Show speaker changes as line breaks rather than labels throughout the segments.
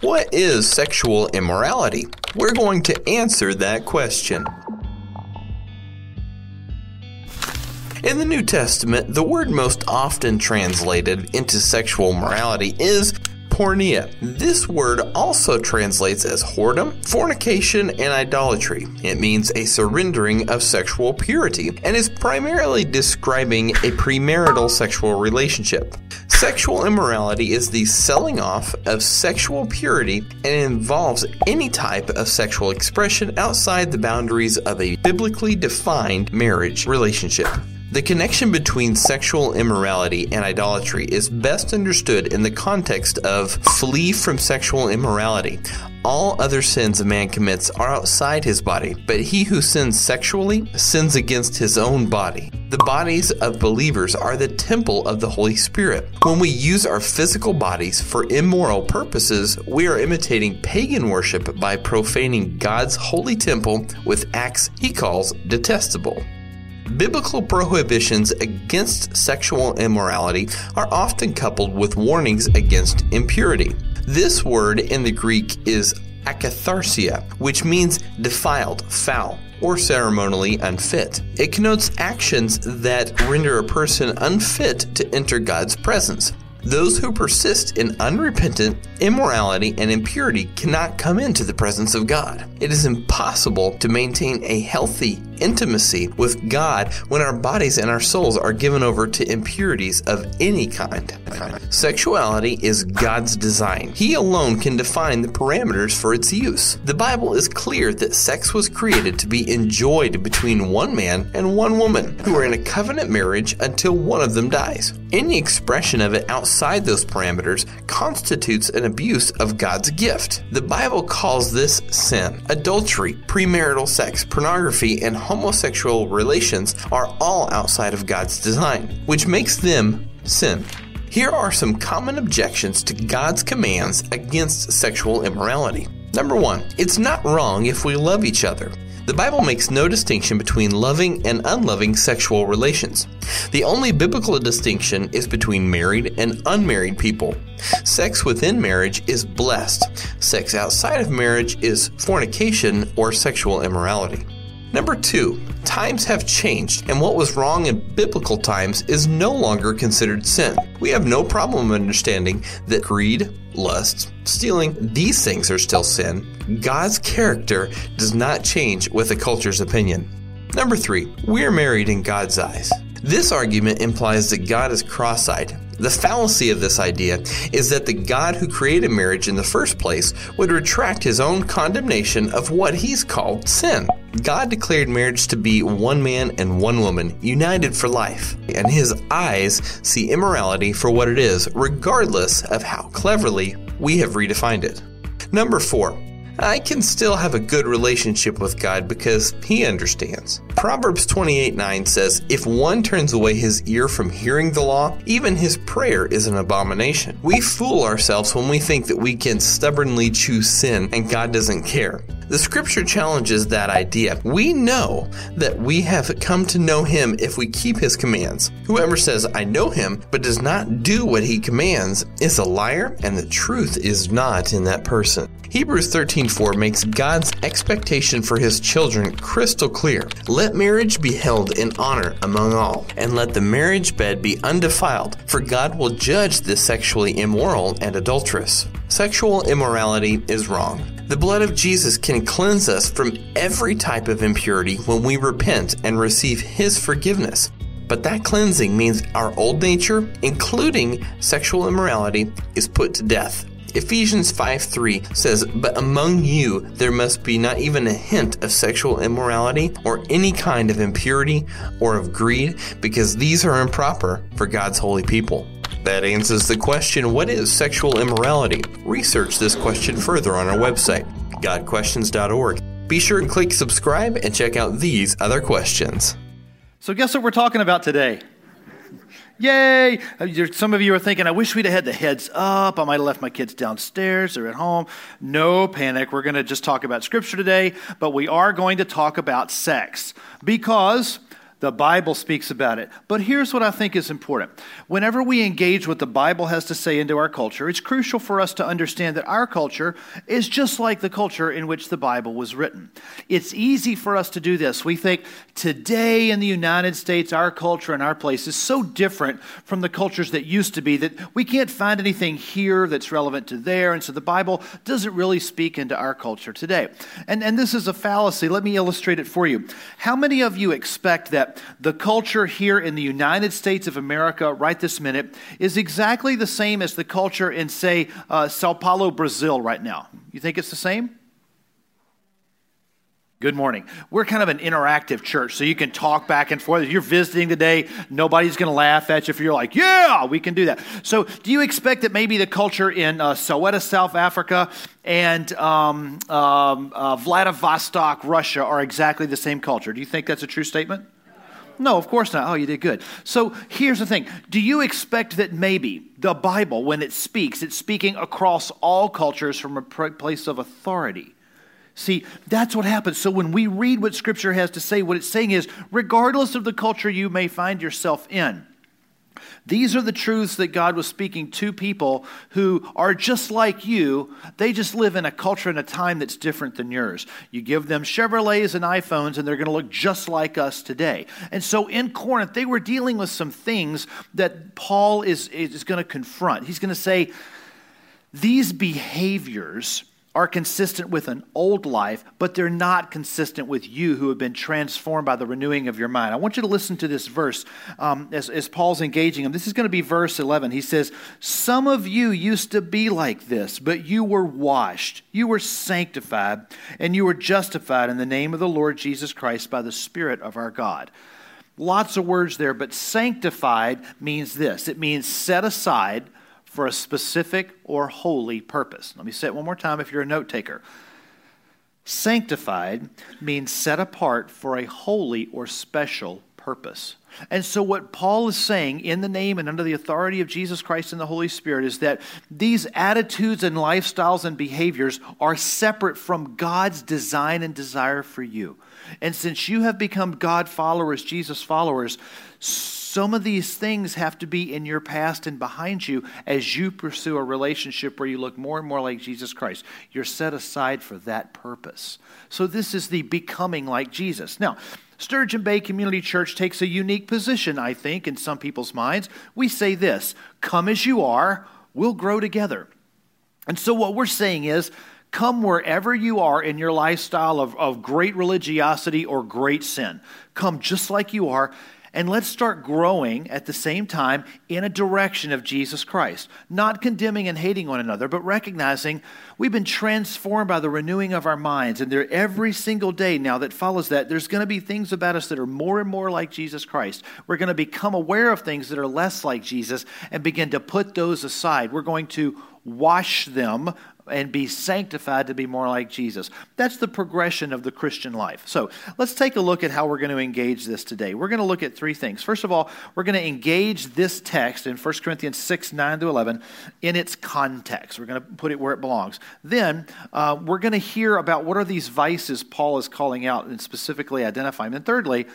What is sexual immorality? We're going to answer that question. In the New Testament, the word most often translated into sexual morality is porneia. This word also translates as whoredom, fornication, and idolatry. It means a surrendering of sexual purity and is primarily describing a premarital sexual relationship. Sexual immorality is the selling off of sexual purity and involves any type of sexual expression outside the boundaries of a biblically defined marriage relationship. The connection between sexual immorality and idolatry is best understood in the context of flee from sexual immorality. All other sins a man commits are outside his body, but he who sins sexually sins against his own body. The bodies of believers are the temple of the Holy Spirit. When we use our physical bodies for immoral purposes, we are imitating pagan worship by profaning God's holy temple with acts he calls detestable. Biblical prohibitions against sexual immorality are often coupled with warnings against impurity. This word in the Greek is akatharsia, which means defiled, foul, or ceremonially unfit. It connotes actions that render a person unfit to enter God's presence. Those who persist in unrepentant immorality and impurity cannot come into the presence of God. It is impossible to maintain a healthy intimacy with God when our bodies and our souls are given over to impurities of any kind. Sexuality is God's design. He alone can define the parameters for its use. The Bible is clear that sex was created to be enjoyed between one man and one woman who are in a covenant marriage until one of them dies. Any expression of it outside those parameters constitutes an abuse of God's gift. The Bible calls this sin. Adultery, premarital sex, pornography, and homosexual relations are all outside of God's design, which makes them sin. Here are some common objections to God's commands against sexual immorality. Number one, it's not wrong if we love each other. The Bible makes no distinction between loving and unloving sexual relations. The only biblical distinction is between married and unmarried people. Sex within marriage is blessed. Sex outside of marriage is fornication or sexual immorality. Number two, times have changed, and what was wrong in biblical times is no longer considered sin. We have no problem understanding that greed, lust, stealing, these things are still sin. God's character does not change with the culture's opinion. Number three, we're married in God's eyes. This argument implies that God is cross eyed. The fallacy of this idea is that the God who created marriage in the first place would retract his own condemnation of what he's called sin. God declared marriage to be one man and one woman, united for life, and his eyes see immorality for what it is, regardless of how cleverly we have redefined it. Number four, I can still have a good relationship with God because He understands. Proverbs 28 9 says, If one turns away his ear from hearing the law, even his prayer is an abomination. We fool ourselves when we think that we can stubbornly choose sin and God doesn't care. The scripture challenges that idea. We know that we have come to know him if we keep his commands. Whoever says, I know him, but does not do what he commands, is a liar, and the truth is not in that person. Hebrews 13:4 makes God's expectation for his children crystal clear. Let marriage be held in honor among all, and let the marriage bed be undefiled, for God will judge the sexually immoral and adulterous. Sexual immorality is wrong. The blood of Jesus can cleanse us from every type of impurity when we repent and receive His forgiveness. But that cleansing means our old nature, including sexual immorality, is put to death. Ephesians 5 3 says, But among you there must be not even a hint of sexual immorality or any kind of impurity or of greed, because these are improper for God's holy people. That answers the question what is sexual immorality? Research this question further on our website, godquestions.org. Be sure and click subscribe and check out these other questions.
So, guess what we're talking about today? Yay! Uh, some of you are thinking, I wish we'd have had the heads up. I might have left my kids downstairs or at home. No panic. We're going to just talk about Scripture today, but we are going to talk about sex because The Bible speaks about it. But here's what I think is important. Whenever we engage what the Bible has to say into our culture, it's crucial for us to understand that our culture is just like the culture in which the Bible was written. It's easy for us to do this. We think today in the United States, our culture and our place is so different from the cultures that used to be that we can't find anything here that's relevant to there. And so the Bible doesn't really speak into our culture today. And, and this is a fallacy. Let me illustrate it for you. How many of you expect that? The culture here in the United States of America right this minute is exactly the same as the culture in, say, uh, Sao Paulo, Brazil right now. You think it's the same? Good morning. We're kind of an interactive church, so you can talk back and forth. If you're visiting today, nobody's going to laugh at you if you're like, yeah, we can do that. So, do you expect that maybe the culture in uh, Soweto, South Africa, and um, um, uh, Vladivostok, Russia, are exactly the same culture? Do you think that's a true statement? No, of course not. Oh, you did good. So here's the thing Do you expect that maybe the Bible, when it speaks, it's speaking across all cultures from a place of authority? See, that's what happens. So when we read what Scripture has to say, what it's saying is, regardless of the culture you may find yourself in, these are the truths that God was speaking to people who are just like you. They just live in a culture and a time that's different than yours. You give them Chevrolets and iPhones, and they're going to look just like us today. And so in Corinth, they were dealing with some things that Paul is, is going to confront. He's going to say, These behaviors are consistent with an old life, but they're not consistent with you who have been transformed by the renewing of your mind. I want you to listen to this verse um, as, as Paul's engaging him. This is going to be verse 11. He says, Some of you used to be like this, but you were washed, you were sanctified, and you were justified in the name of the Lord Jesus Christ by the Spirit of our God. Lots of words there, but sanctified means this it means set aside for a specific or holy purpose. Let me say it one more time if you're a note taker. Sanctified means set apart for a holy or special purpose. And so, what Paul is saying in the name and under the authority of Jesus Christ and the Holy Spirit is that these attitudes and lifestyles and behaviors are separate from God's design and desire for you. And since you have become God followers, Jesus followers, some of these things have to be in your past and behind you as you pursue a relationship where you look more and more like Jesus Christ. You're set aside for that purpose. So, this is the becoming like Jesus. Now, Sturgeon Bay Community Church takes a unique position, I think, in some people's minds. We say this come as you are, we'll grow together. And so, what we're saying is, come wherever you are in your lifestyle of, of great religiosity or great sin. Come just like you are and let's start growing at the same time in a direction of Jesus Christ. Not condemning and hating one another, but recognizing we've been transformed by the renewing of our minds. And there, every single day now that follows that, there's going to be things about us that are more and more like Jesus Christ. We're going to become aware of things that are less like Jesus and begin to put those aside. We're going to wash them and be sanctified to be more like Jesus. That's the progression of the Christian life. So let's take a look at how we're going to engage this today. We're going to look at three things. First of all, we're going to engage this text in 1 Corinthians 6 9 to 11 in its context. We're going to put it where it belongs. Then uh, we're going to hear about what are these vices Paul is calling out and specifically identifying. And thirdly,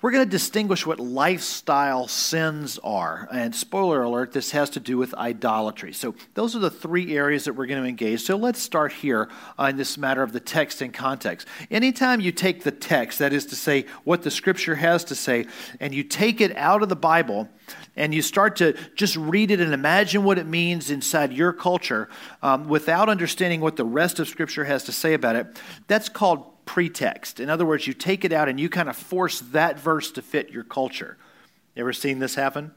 we're going to distinguish what lifestyle sins are. And spoiler alert, this has to do with idolatry. So, those are the three areas that we're going to engage. So, let's start here on this matter of the text and context. Anytime you take the text, that is to say, what the scripture has to say, and you take it out of the Bible, and you start to just read it and imagine what it means inside your culture um, without understanding what the rest of Scripture has to say about it, that's called pretext. In other words, you take it out and you kind of force that verse to fit your culture. You ever seen this happen?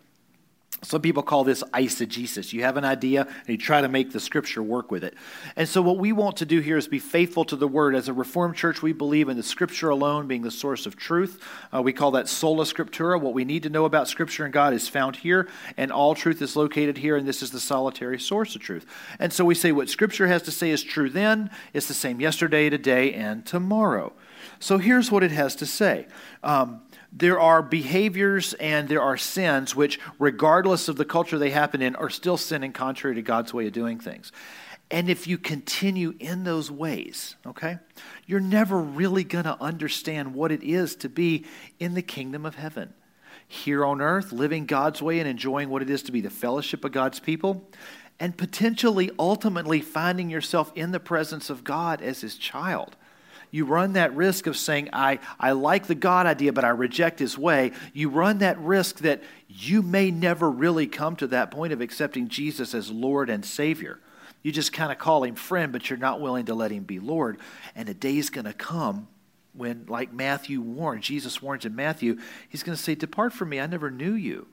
Some people call this eisegesis. You have an idea and you try to make the scripture work with it. And so, what we want to do here is be faithful to the word. As a Reformed church, we believe in the scripture alone being the source of truth. Uh, we call that sola scriptura. What we need to know about scripture and God is found here, and all truth is located here, and this is the solitary source of truth. And so, we say what scripture has to say is true then, it's the same yesterday, today, and tomorrow. So, here's what it has to say. Um, there are behaviors and there are sins which, regardless of the culture they happen in, are still sinning contrary to God's way of doing things. And if you continue in those ways, okay, you're never really going to understand what it is to be in the kingdom of heaven. Here on earth, living God's way and enjoying what it is to be the fellowship of God's people, and potentially ultimately finding yourself in the presence of God as his child you run that risk of saying, I, I like the God idea, but I reject his way. You run that risk that you may never really come to that point of accepting Jesus as Lord and Savior. You just kind of call him friend, but you're not willing to let him be Lord. And a day's going to come when, like Matthew warned, Jesus warns in Matthew, he's going to say, Depart from me, I never knew you.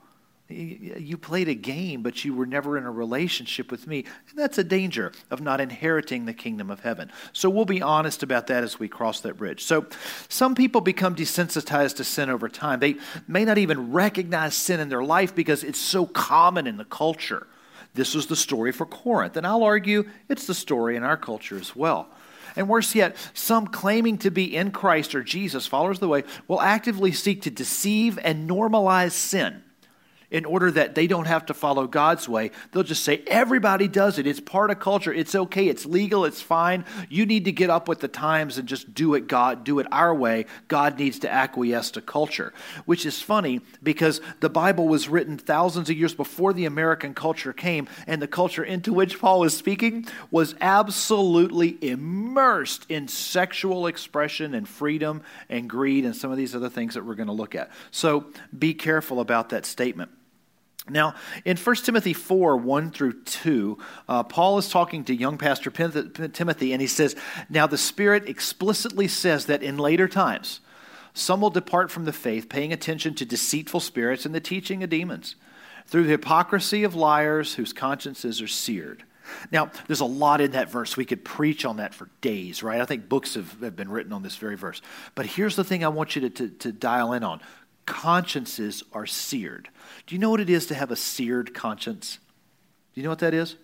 You played a game, but you were never in a relationship with me. And that's a danger of not inheriting the kingdom of heaven. So we'll be honest about that as we cross that bridge. So some people become desensitized to sin over time. They may not even recognize sin in their life because it's so common in the culture. This was the story for Corinth. And I'll argue it's the story in our culture as well. And worse yet, some claiming to be in Christ or Jesus, followers of the way, will actively seek to deceive and normalize sin in order that they don't have to follow God's way. They'll just say, everybody does it. It's part of culture. It's okay. It's legal. It's fine. You need to get up with the times and just do it God, do it our way. God needs to acquiesce to culture. Which is funny because the Bible was written thousands of years before the American culture came, and the culture into which Paul is speaking was absolutely immersed in sexual expression and freedom and greed and some of these other things that we're going to look at. So be careful about that statement. Now, in 1 Timothy 4 1 through 2, uh, Paul is talking to young pastor Timothy, and he says, Now the Spirit explicitly says that in later times, some will depart from the faith, paying attention to deceitful spirits and the teaching of demons, through the hypocrisy of liars whose consciences are seared. Now, there's a lot in that verse. We could preach on that for days, right? I think books have, have been written on this very verse. But here's the thing I want you to, to, to dial in on consciences are seared. Do you know what it is to have a seared conscience? Do you know what that is?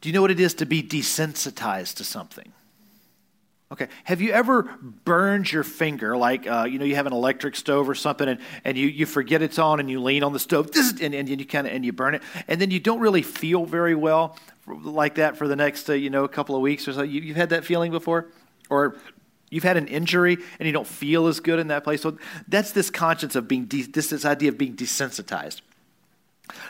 Do you know what it is to be desensitized to something? Okay. Have you ever burned your finger, like, uh, you know, you have an electric stove or something, and, and you, you forget it's on, and you lean on the stove, and, and you kind of, and you burn it, and then you don't really feel very well like that for the next, uh, you know, a couple of weeks or so. You, you've had that feeling before? Or You've had an injury and you don't feel as good in that place. So that's this conscience of being, de- this, this idea of being desensitized.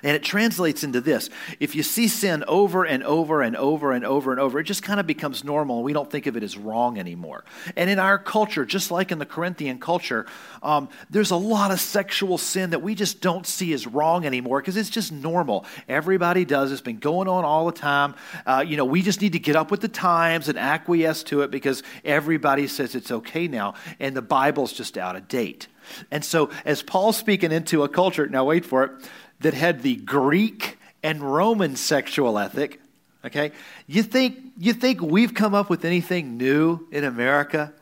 And it translates into this. If you see sin over and over and over and over and over, it just kind of becomes normal we don't think of it as wrong anymore. And in our culture, just like in the Corinthian culture, um, there's a lot of sexual sin that we just don't see as wrong anymore because it's just normal. Everybody does. It's been going on all the time. Uh, you know, we just need to get up with the times and acquiesce to it because everybody says it's okay now. And the Bible's just out of date. And so, as Paul's speaking into a culture, now wait for it that had the Greek and Roman sexual ethic. Okay? You think, you think we've come up with anything new in America?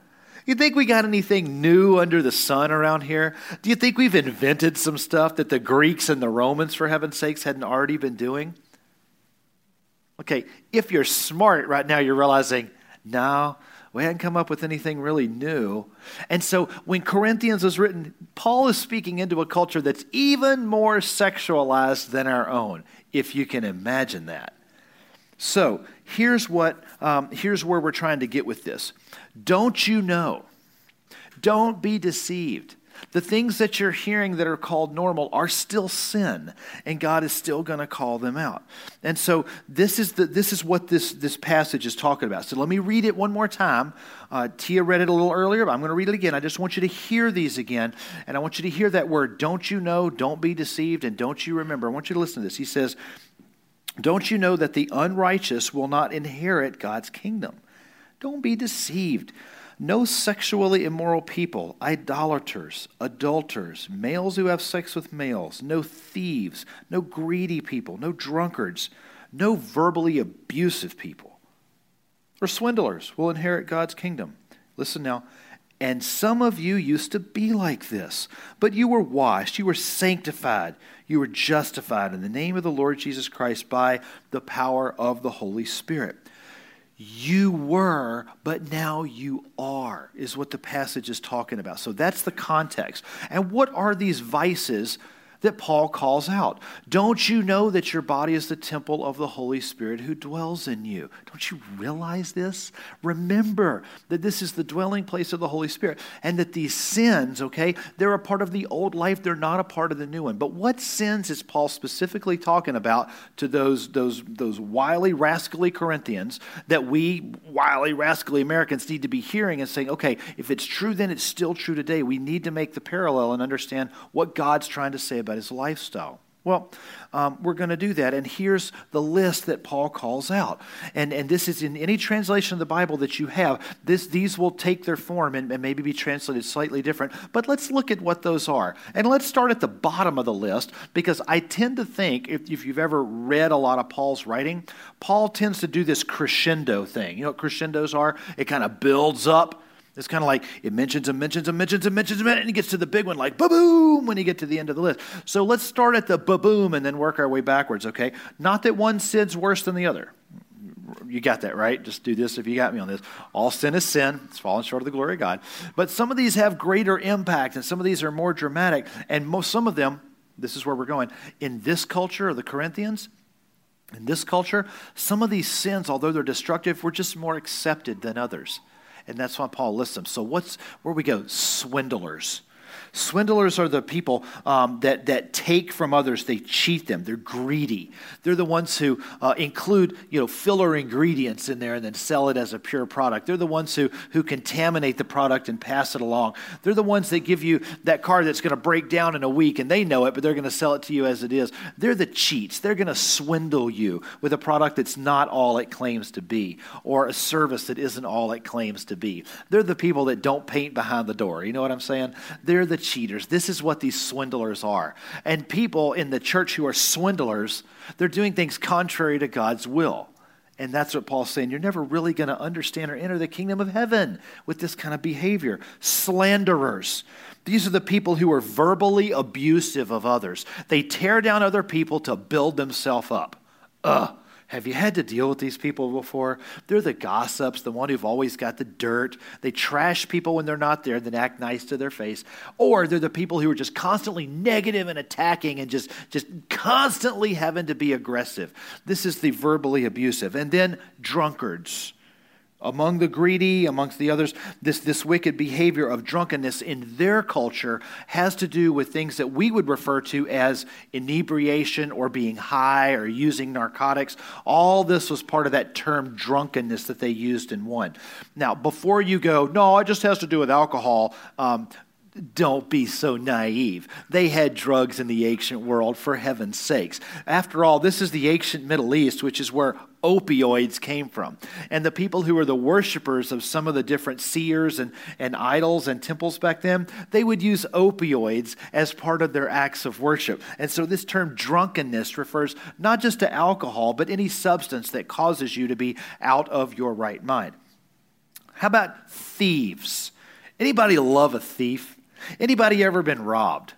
You think we got anything new under the sun around here? Do you think we've invented some stuff that the Greeks and the Romans, for heaven's sakes, hadn't already been doing? Okay, if you're smart right now, you're realizing, no, we hadn't come up with anything really new. And so when Corinthians was written, Paul is speaking into a culture that's even more sexualized than our own, if you can imagine that. So here's what um, here's where we're trying to get with this. Don't you know? Don't be deceived. The things that you're hearing that are called normal are still sin, and God is still going to call them out. And so this is, the, this is what this, this passage is talking about. So let me read it one more time. Uh, Tia read it a little earlier, but I'm going to read it again. I just want you to hear these again, and I want you to hear that word, don't you know, don't be deceived, and don't you remember. I want you to listen to this. He says, Don't you know that the unrighteous will not inherit God's kingdom? Don't be deceived. No sexually immoral people, idolaters, adulterers, males who have sex with males, no thieves, no greedy people, no drunkards, no verbally abusive people, or swindlers will inherit God's kingdom. Listen now. And some of you used to be like this, but you were washed, you were sanctified, you were justified in the name of the Lord Jesus Christ by the power of the Holy Spirit. You were, but now you are, is what the passage is talking about. So that's the context. And what are these vices that Paul calls out. Don't you know that your body is the temple of the Holy Spirit who dwells in you? Don't you realize this? Remember that this is the dwelling place of the Holy Spirit and that these sins, okay, they're a part of the old life, they're not a part of the new one. But what sins is Paul specifically talking about to those, those, those wily, rascally Corinthians that we, wily, rascally Americans, need to be hearing and saying, okay, if it's true, then it's still true today. We need to make the parallel and understand what God's trying to say about his lifestyle. Well, um, we're going to do that. And here's the list that Paul calls out. And, and this is in any translation of the Bible that you have. This, these will take their form and, and maybe be translated slightly different. But let's look at what those are. And let's start at the bottom of the list because I tend to think, if, if you've ever read a lot of Paul's writing, Paul tends to do this crescendo thing. You know what crescendos are? It kind of builds up it's kind of like it mentions and mentions and mentions and mentions and it gets to the big one, like boom, when you get to the end of the list. So let's start at the boom and then work our way backwards, okay? Not that one sin's worse than the other. You got that, right? Just do this if you got me on this. All sin is sin. It's falling short of the glory of God. But some of these have greater impact and some of these are more dramatic. And most, some of them, this is where we're going, in this culture of the Corinthians, in this culture, some of these sins, although they're destructive, were just more accepted than others and that's why Paul lists them. So what's where we go? Swindlers. Swindlers are the people um, that, that take from others, they cheat them, they're greedy. They're the ones who uh, include you know, filler ingredients in there and then sell it as a pure product. They're the ones who, who contaminate the product and pass it along. They're the ones that give you that car that's going to break down in a week and they know it, but they're going to sell it to you as it is. They're the cheats. They're going to swindle you with a product that's not all it claims to be or a service that isn't all it claims to be. They're the people that don't paint behind the door. You know what I'm saying? They're the cheaters. This is what these swindlers are. And people in the church who are swindlers, they're doing things contrary to God's will. And that's what Paul's saying. You're never really going to understand or enter the kingdom of heaven with this kind of behavior. Slanderers. These are the people who are verbally abusive of others. They tear down other people to build themselves up. Ugh. Have you had to deal with these people before? They're the gossips, the one who've always got the dirt. They trash people when they're not there, then act nice to their face. Or they're the people who are just constantly negative and attacking and just, just constantly having to be aggressive. This is the verbally abusive. And then drunkards among the greedy, amongst the others, this, this wicked behavior of drunkenness in their culture has to do with things that we would refer to as inebriation or being high or using narcotics. All this was part of that term drunkenness that they used in one. Now, before you go, no, it just has to do with alcohol, um, don't be so naive. They had drugs in the ancient world, for heaven's sakes. After all, this is the ancient Middle East, which is where opioids came from. And the people who were the worshippers of some of the different seers and, and idols and temples back then, they would use opioids as part of their acts of worship. And so this term drunkenness refers not just to alcohol, but any substance that causes you to be out of your right mind. How about thieves? Anybody love a thief? Anybody ever been robbed?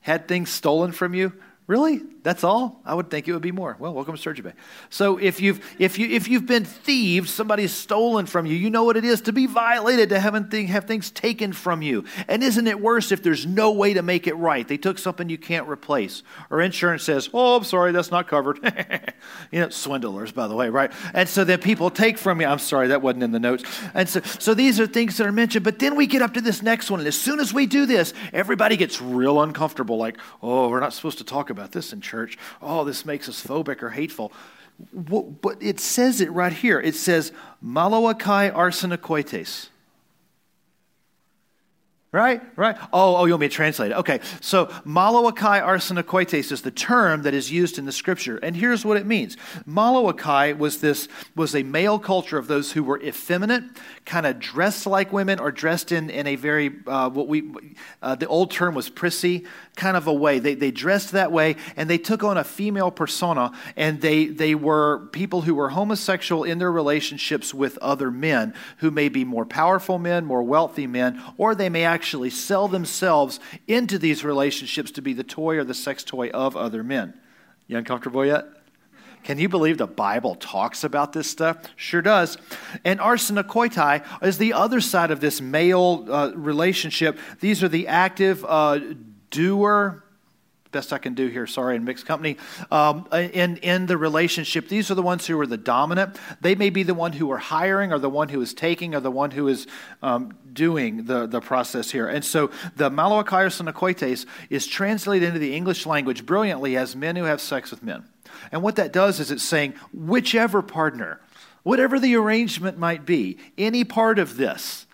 Had things stolen from you? Really? That's all? I would think it would be more. Well, welcome to Sturgeon Bay. So if you've if you if you've been thieved, somebody's stolen from you, you know what it is to be violated, to have, thing, have things taken from you. And isn't it worse if there's no way to make it right? They took something you can't replace. Or insurance says, Oh, I'm sorry, that's not covered. you know, swindlers, by the way, right? And so then people take from you. I'm sorry, that wasn't in the notes. And so so these are things that are mentioned, but then we get up to this next one, and as soon as we do this, everybody gets real uncomfortable, like, oh, we're not supposed to talk about this in church church, oh, this makes us phobic or hateful. But it says it right here. It says, Malawakai arsenokoites. Right? Right? Oh, oh, you want me to translate it? Okay. So, Malawakai arsenokoites is the term that is used in the scripture. And here's what it means. Malawakai was this was a male culture of those who were effeminate, kind of dressed like women or dressed in, in a very, uh, what we, uh, the old term was prissy kind of a way. They, they dressed that way and they took on a female persona and they, they were people who were homosexual in their relationships with other men who may be more powerful men, more wealthy men, or they may actually actually sell themselves into these relationships to be the toy or the sex toy of other men. You uncomfortable yet? Can you believe the Bible talks about this stuff? Sure does. And arsenokoitai is the other side of this male uh, relationship. These are the active uh, doer, best I can do here. Sorry, in mixed company. Um, in in the relationship, these are the ones who are the dominant. They may be the one who are hiring, or the one who is taking, or the one who is um, doing the, the process here. And so the Maloikaios and Akoites is translated into the English language brilliantly as men who have sex with men. And what that does is it's saying whichever partner, whatever the arrangement might be, any part of this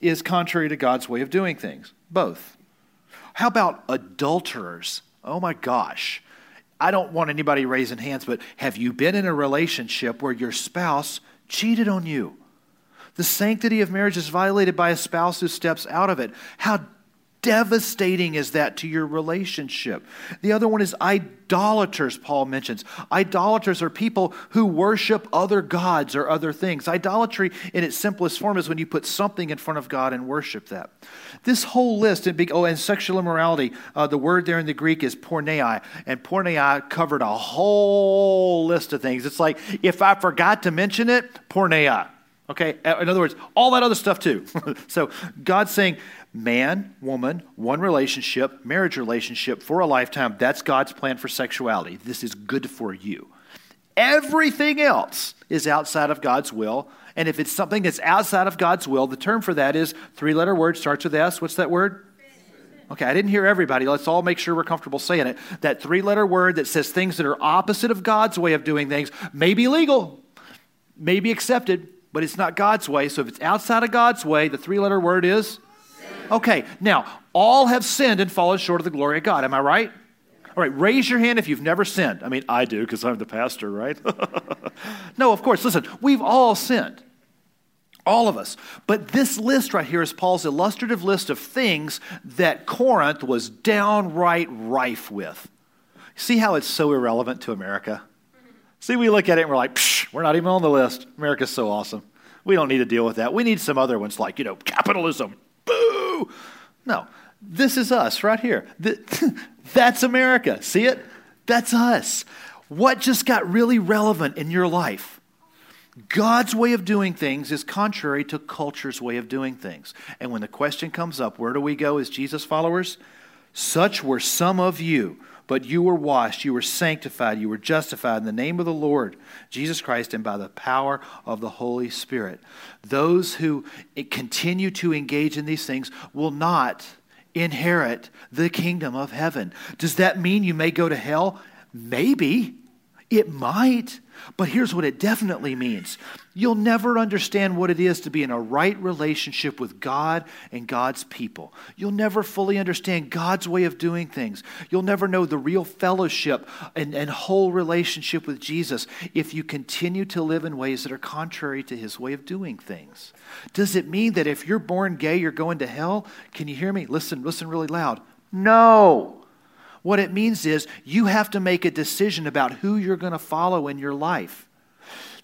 is contrary to God's way of doing things. Both. How about adulterers? Oh my gosh. I don't want anybody raising hands, but have you been in a relationship where your spouse cheated on you? The sanctity of marriage is violated by a spouse who steps out of it. How devastating is that to your relationship? The other one is idolaters, Paul mentions. Idolaters are people who worship other gods or other things. Idolatry, in its simplest form, is when you put something in front of God and worship that. This whole list, and oh, and sexual immorality, uh, the word there in the Greek is porneia, and porneia covered a whole list of things. It's like if I forgot to mention it, porneia. Okay, in other words, all that other stuff too. so God's saying, man, woman, one relationship, marriage relationship for a lifetime. That's God's plan for sexuality. This is good for you. Everything else is outside of God's will. And if it's something that's outside of God's will, the term for that is three letter word, starts with S. What's that word? Okay, I didn't hear everybody. Let's all make sure we're comfortable saying it. That three letter word that says things that are opposite of God's way of doing things may be legal, may be accepted, but it's not God's way. So if it's outside of God's way, the three letter word is Sin. Okay, now, all have sinned and fallen short of the glory of God. Am I right? All right, raise your hand if you've never sinned. I mean, I do because I'm the pastor, right? no, of course. Listen, we've all sinned. All of us. But this list right here is Paul's illustrative list of things that Corinth was downright rife with. See how it's so irrelevant to America? See, we look at it and we're like, we're not even on the list. America's so awesome. We don't need to deal with that. We need some other ones like, you know, capitalism. Boo! No, this is us right here. That's America. See it? That's us. What just got really relevant in your life? God's way of doing things is contrary to culture's way of doing things. And when the question comes up, where do we go as Jesus followers? Such were some of you, but you were washed, you were sanctified, you were justified in the name of the Lord Jesus Christ and by the power of the Holy Spirit. Those who continue to engage in these things will not inherit the kingdom of heaven. Does that mean you may go to hell? Maybe. It might. But here's what it definitely means you'll never understand what it is to be in a right relationship with God and God's people. You'll never fully understand God's way of doing things. You'll never know the real fellowship and, and whole relationship with Jesus if you continue to live in ways that are contrary to his way of doing things. Does it mean that if you're born gay, you're going to hell? Can you hear me? Listen, listen really loud. No. What it means is you have to make a decision about who you're going to follow in your life.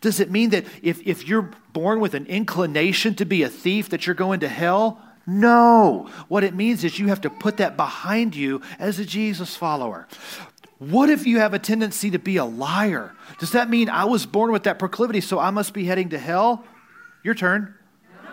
Does it mean that if, if you're born with an inclination to be a thief, that you're going to hell? No. What it means is you have to put that behind you as a Jesus follower. What if you have a tendency to be a liar? Does that mean I was born with that proclivity, so I must be heading to hell? Your turn.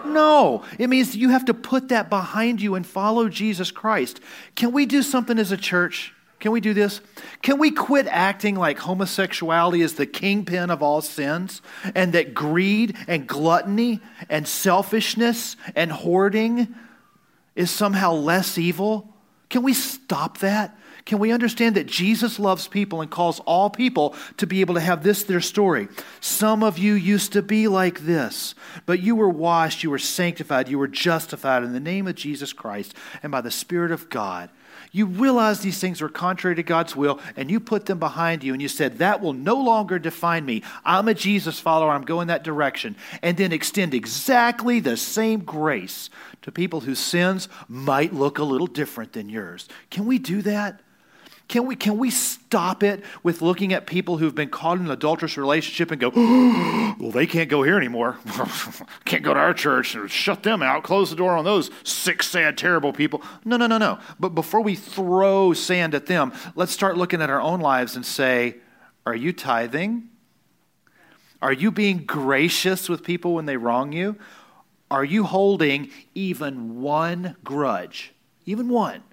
No, it means you have to put that behind you and follow Jesus Christ. Can we do something as a church? Can we do this? Can we quit acting like homosexuality is the kingpin of all sins and that greed and gluttony and selfishness and hoarding is somehow less evil? Can we stop that? Can we understand that Jesus loves people and calls all people to be able to have this their story? Some of you used to be like this, but you were washed, you were sanctified, you were justified in the name of Jesus Christ and by the Spirit of God. You realize these things are contrary to God's will, and you put them behind you, and you said, That will no longer define me. I'm a Jesus follower. I'm going that direction. And then extend exactly the same grace to people whose sins might look a little different than yours. Can we do that? Can we, can we stop it with looking at people who've been caught in an adulterous relationship and go, oh, well, they can't go here anymore. can't go to our church. Shut them out. Close the door on those sick, sad, terrible people. No, no, no, no. But before we throw sand at them, let's start looking at our own lives and say, are you tithing? Are you being gracious with people when they wrong you? Are you holding even one grudge? Even one?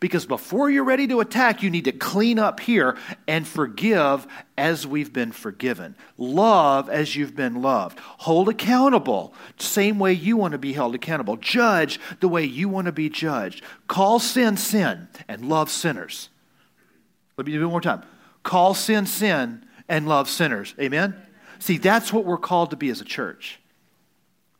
Because before you're ready to attack, you need to clean up here and forgive as we've been forgiven. Love as you've been loved. Hold accountable, same way you want to be held accountable. Judge the way you want to be judged. Call sin sin and love sinners. Let me do it one more time. Call sin sin and love sinners. Amen? See, that's what we're called to be as a church.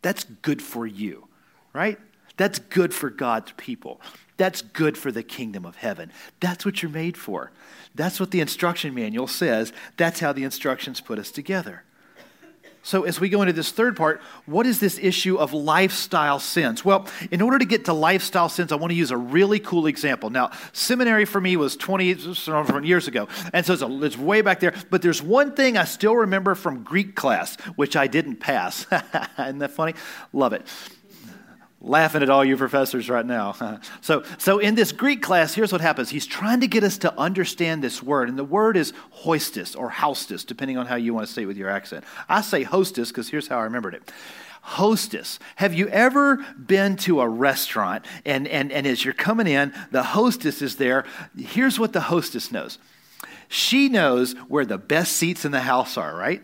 That's good for you, right? That's good for God's people. That's good for the kingdom of heaven. That's what you're made for. That's what the instruction manual says. That's how the instructions put us together. So, as we go into this third part, what is this issue of lifestyle sins? Well, in order to get to lifestyle sins, I want to use a really cool example. Now, seminary for me was 20 years ago, and so it's, a, it's way back there. But there's one thing I still remember from Greek class, which I didn't pass. Isn't that funny? Love it laughing at all you professors right now. so, so in this Greek class, here's what happens. He's trying to get us to understand this word, and the word is hostis or hostis, depending on how you want to say it with your accent. I say hostess because here's how I remembered it. Hostess. Have you ever been to a restaurant and, and, and as you're coming in, the hostess is there? Here's what the hostess knows. She knows where the best seats in the house are, right?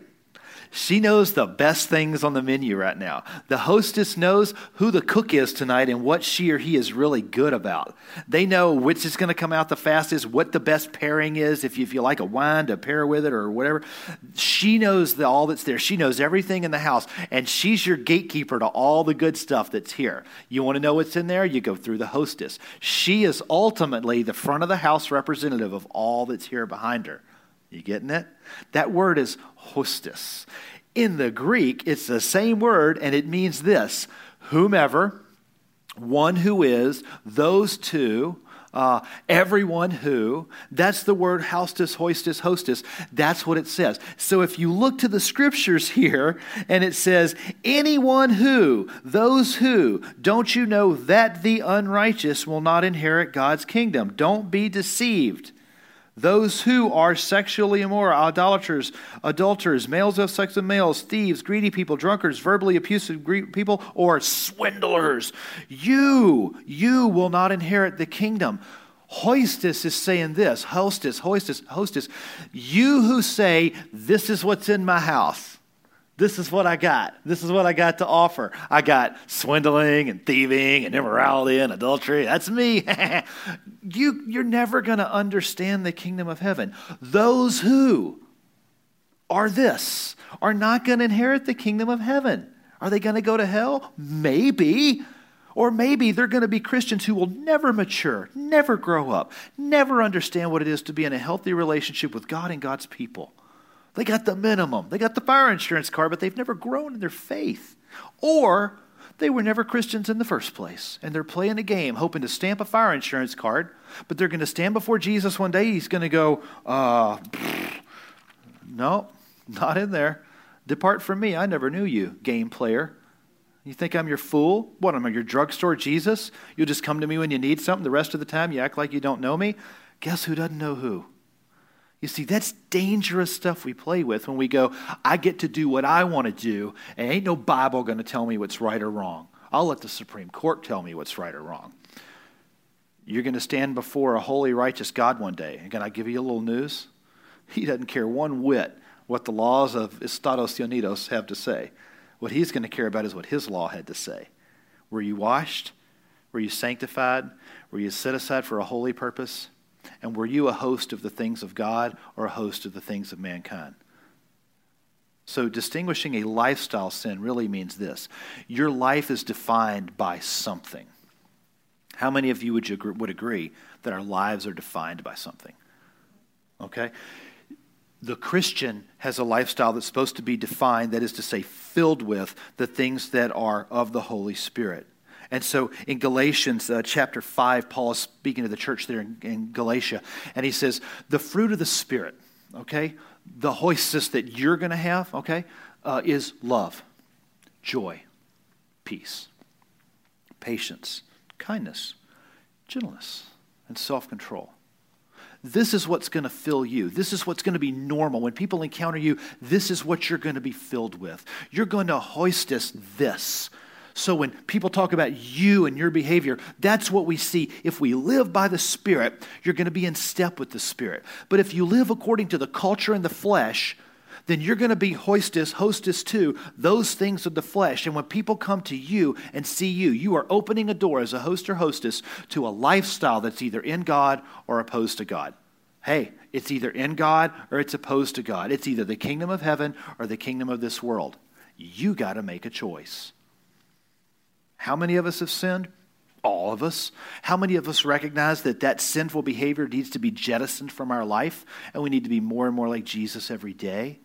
She knows the best things on the menu right now. The hostess knows who the cook is tonight and what she or he is really good about. They know which is going to come out the fastest, what the best pairing is, if you, if you like a wine to pair with it or whatever. She knows the, all that's there. She knows everything in the house, and she's your gatekeeper to all the good stuff that's here. You want to know what's in there? You go through the hostess. She is ultimately the front of the house representative of all that's here behind her. You getting it? That word is hostis. In the Greek, it's the same word, and it means this whomever, one who is, those two, uh, everyone who. That's the word hostis, hostis, hostess. That's what it says. So if you look to the scriptures here and it says, anyone who, those who, don't you know that the unrighteous will not inherit God's kingdom? Don't be deceived. Those who are sexually immoral, idolaters, adulterers, males of sex with males, thieves, greedy people, drunkards, verbally abusive people, or swindlers. You, you will not inherit the kingdom. Hostis is saying this, hostess, hostess, hostess. You who say, This is what's in my house. This is what I got. This is what I got to offer. I got swindling and thieving and immorality and adultery. That's me. you, you're never going to understand the kingdom of heaven. Those who are this are not going to inherit the kingdom of heaven. Are they going to go to hell? Maybe. Or maybe they're going to be Christians who will never mature, never grow up, never understand what it is to be in a healthy relationship with God and God's people. They got the minimum. They got the fire insurance card, but they've never grown in their faith. Or they were never Christians in the first place, and they're playing a game, hoping to stamp a fire insurance card, but they're going to stand before Jesus one day. He's going to go, uh, no, not in there. Depart from me. I never knew you, game player. You think I'm your fool? What am I, your drugstore Jesus? You'll just come to me when you need something. The rest of the time, you act like you don't know me. Guess who doesn't know who? You see, that's dangerous stuff we play with when we go, I get to do what I want to do, and ain't no Bible going to tell me what's right or wrong. I'll let the Supreme Court tell me what's right or wrong. You're going to stand before a holy, righteous God one day. And can I give you a little news? He doesn't care one whit what the laws of Estados Unidos have to say. What he's going to care about is what his law had to say. Were you washed? Were you sanctified? Were you set aside for a holy purpose? And were you a host of the things of God or a host of the things of mankind? So, distinguishing a lifestyle sin really means this your life is defined by something. How many of you would, you would agree that our lives are defined by something? Okay? The Christian has a lifestyle that's supposed to be defined, that is to say, filled with the things that are of the Holy Spirit. And so in Galatians uh, chapter 5, Paul is speaking to the church there in, in Galatia, and he says, The fruit of the Spirit, okay, the hostis that you're going to have, okay, uh, is love, joy, peace, patience, kindness, gentleness, and self control. This is what's going to fill you. This is what's going to be normal. When people encounter you, this is what you're going to be filled with. You're going to hostis this So when people talk about you and your behavior, that's what we see. If we live by the Spirit, you're going to be in step with the Spirit. But if you live according to the culture and the flesh, then you're going to be hostess, hostess to those things of the flesh. And when people come to you and see you, you are opening a door as a host or hostess to a lifestyle that's either in God or opposed to God. Hey, it's either in God or it's opposed to God. It's either the kingdom of heaven or the kingdom of this world. You got to make a choice. How many of us have sinned? All of us. How many of us recognize that that sinful behavior needs to be jettisoned from our life and we need to be more and more like Jesus every day?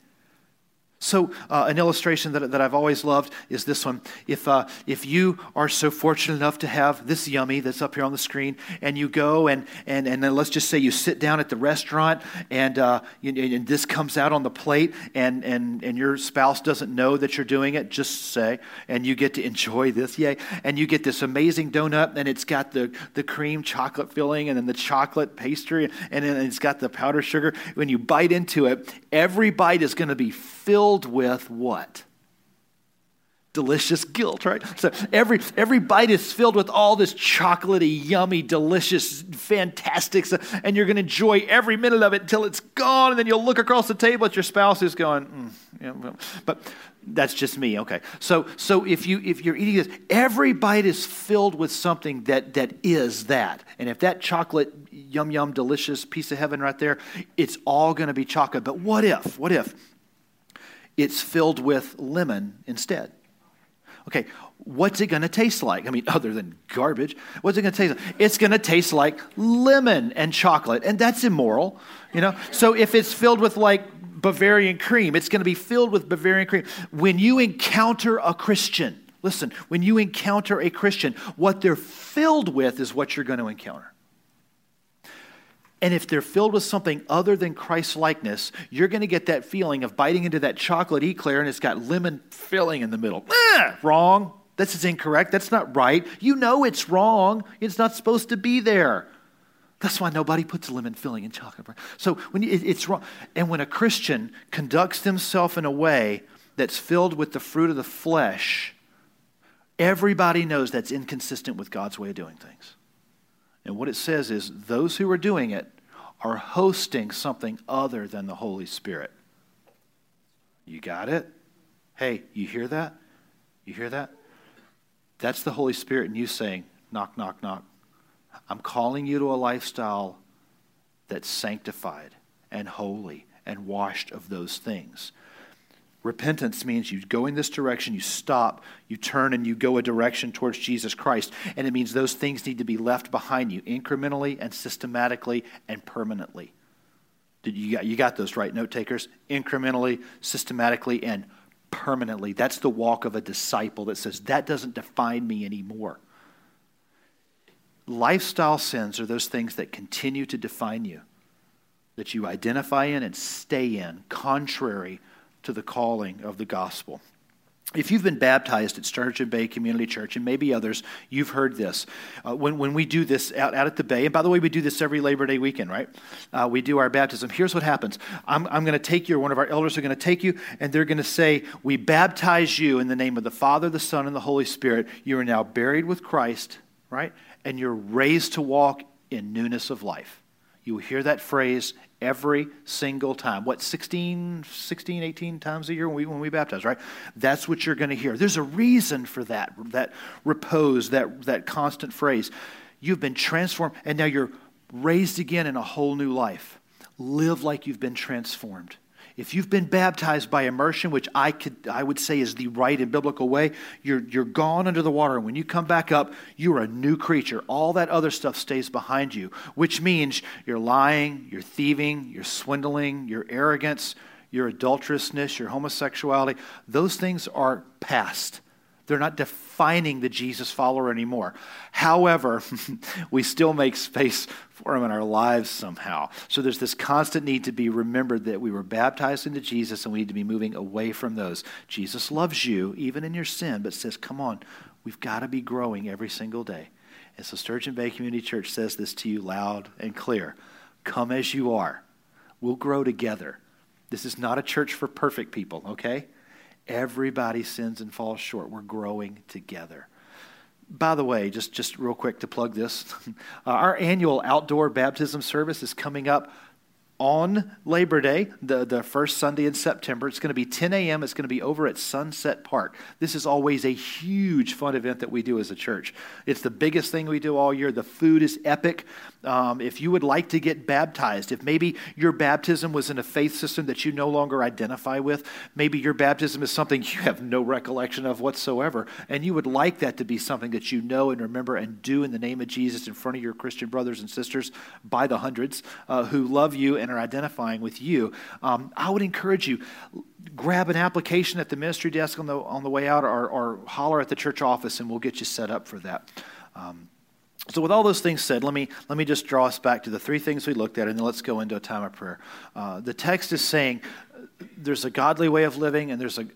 So, uh, an illustration that, that I've always loved is this one. If, uh, if you are so fortunate enough to have this yummy that's up here on the screen, and you go and, and, and then let's just say you sit down at the restaurant and, uh, you, and this comes out on the plate, and, and, and your spouse doesn't know that you're doing it, just say, and you get to enjoy this, yay. And you get this amazing donut, and it's got the, the cream chocolate filling, and then the chocolate pastry, and then it's got the powdered sugar. When you bite into it, every bite is going to be filled with what? delicious guilt, right? So every every bite is filled with all this chocolatey, yummy, delicious, fantastic stuff, and you're going to enjoy every minute of it until it's gone, and then you'll look across the table at your spouse who's going, mm, yeah, but that's just me. Okay, so so if you if you're eating this, every bite is filled with something that that is that, and if that chocolate, yum yum, delicious piece of heaven right there, it's all going to be chocolate. But what if? What if? It's filled with lemon instead. Okay, what's it going to taste like? I mean, other than garbage, what's it going to taste like? It's going to taste like lemon and chocolate, and that's immoral, you know? So if it's filled with like Bavarian cream, it's going to be filled with Bavarian cream. When you encounter a Christian, listen, when you encounter a Christian, what they're filled with is what you're going to encounter. And if they're filled with something other than Christ likeness, you're going to get that feeling of biting into that chocolate eclair and it's got lemon filling in the middle. Ah, wrong. This is incorrect. That's not right. You know it's wrong. It's not supposed to be there. That's why nobody puts lemon filling in chocolate. So when you, it, it's wrong. And when a Christian conducts himself in a way that's filled with the fruit of the flesh, everybody knows that's inconsistent with God's way of doing things. And what it says is those who are doing it are hosting something other than the Holy Spirit. You got it? Hey, you hear that? You hear that? That's the Holy Spirit and you saying, knock, knock, knock. I'm calling you to a lifestyle that's sanctified and holy and washed of those things. Repentance means you go in this direction, you stop, you turn, and you go a direction towards Jesus Christ. And it means those things need to be left behind you incrementally and systematically and permanently. Did you, got, you got those right, note takers? Incrementally, systematically, and permanently. That's the walk of a disciple that says, that doesn't define me anymore. Lifestyle sins are those things that continue to define you, that you identify in and stay in, contrary to the calling of the gospel. If you've been baptized at Sturgeon Bay Community Church, and maybe others, you've heard this. Uh, when, when we do this out, out at the Bay, and by the way, we do this every Labor Day weekend, right? Uh, we do our baptism. Here's what happens I'm, I'm going to take you, or one of our elders are going to take you, and they're going to say, We baptize you in the name of the Father, the Son, and the Holy Spirit. You are now buried with Christ, right? And you're raised to walk in newness of life. You will hear that phrase every single time. What, 16, 16 18 times a year when we, when we baptize, right? That's what you're going to hear. There's a reason for that, that repose, that, that constant phrase. You've been transformed, and now you're raised again in a whole new life. Live like you've been transformed. If you've been baptized by immersion, which I, could, I would say is the right and biblical way, you're, you're gone under the water. And when you come back up, you're a new creature. All that other stuff stays behind you, which means you're lying, you're thieving, you're swindling, your arrogance, your adulterousness, your homosexuality. Those things are past. They're not defining the Jesus follower anymore. However, we still make space for them in our lives somehow. So there's this constant need to be remembered that we were baptized into Jesus and we need to be moving away from those. Jesus loves you, even in your sin, but says, come on, we've got to be growing every single day. And so Sturgeon Bay Community Church says this to you loud and clear Come as you are. We'll grow together. This is not a church for perfect people, okay? Everybody sins and falls short. We're growing together. By the way, just, just real quick to plug this, uh, our annual outdoor baptism service is coming up on Labor Day, the, the first Sunday in September. It's going to be 10 a.m. It's going to be over at Sunset Park. This is always a huge fun event that we do as a church. It's the biggest thing we do all year. The food is epic. Um, if you would like to get baptized, if maybe your baptism was in a faith system that you no longer identify with, maybe your baptism is something you have no recollection of whatsoever, and you would like that to be something that you know and remember and do in the name of Jesus in front of your Christian brothers and sisters by the hundreds uh, who love you and are identifying with you, um, I would encourage you grab an application at the ministry desk on the on the way out, or, or holler at the church office, and we'll get you set up for that. Um, so, with all those things said, let me, let me just draw us back to the three things we looked at, and then let's go into a time of prayer. Uh, the text is saying there's a godly way of living, and there's a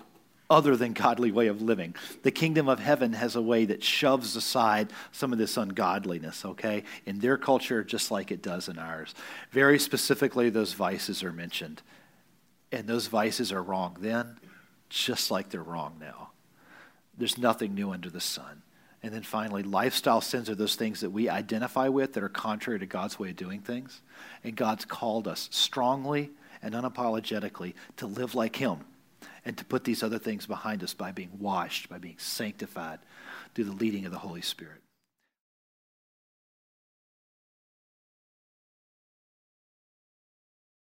other than godly way of living. The kingdom of heaven has a way that shoves aside some of this ungodliness, okay, in their culture, just like it does in ours. Very specifically, those vices are mentioned. And those vices are wrong then, just like they're wrong now. There's nothing new under the sun. And then finally, lifestyle sins are those things that we identify with that are contrary to God's way of doing things. And God's called us strongly and unapologetically to live like Him and to put these other things behind us by being washed, by being sanctified through the leading of the Holy Spirit.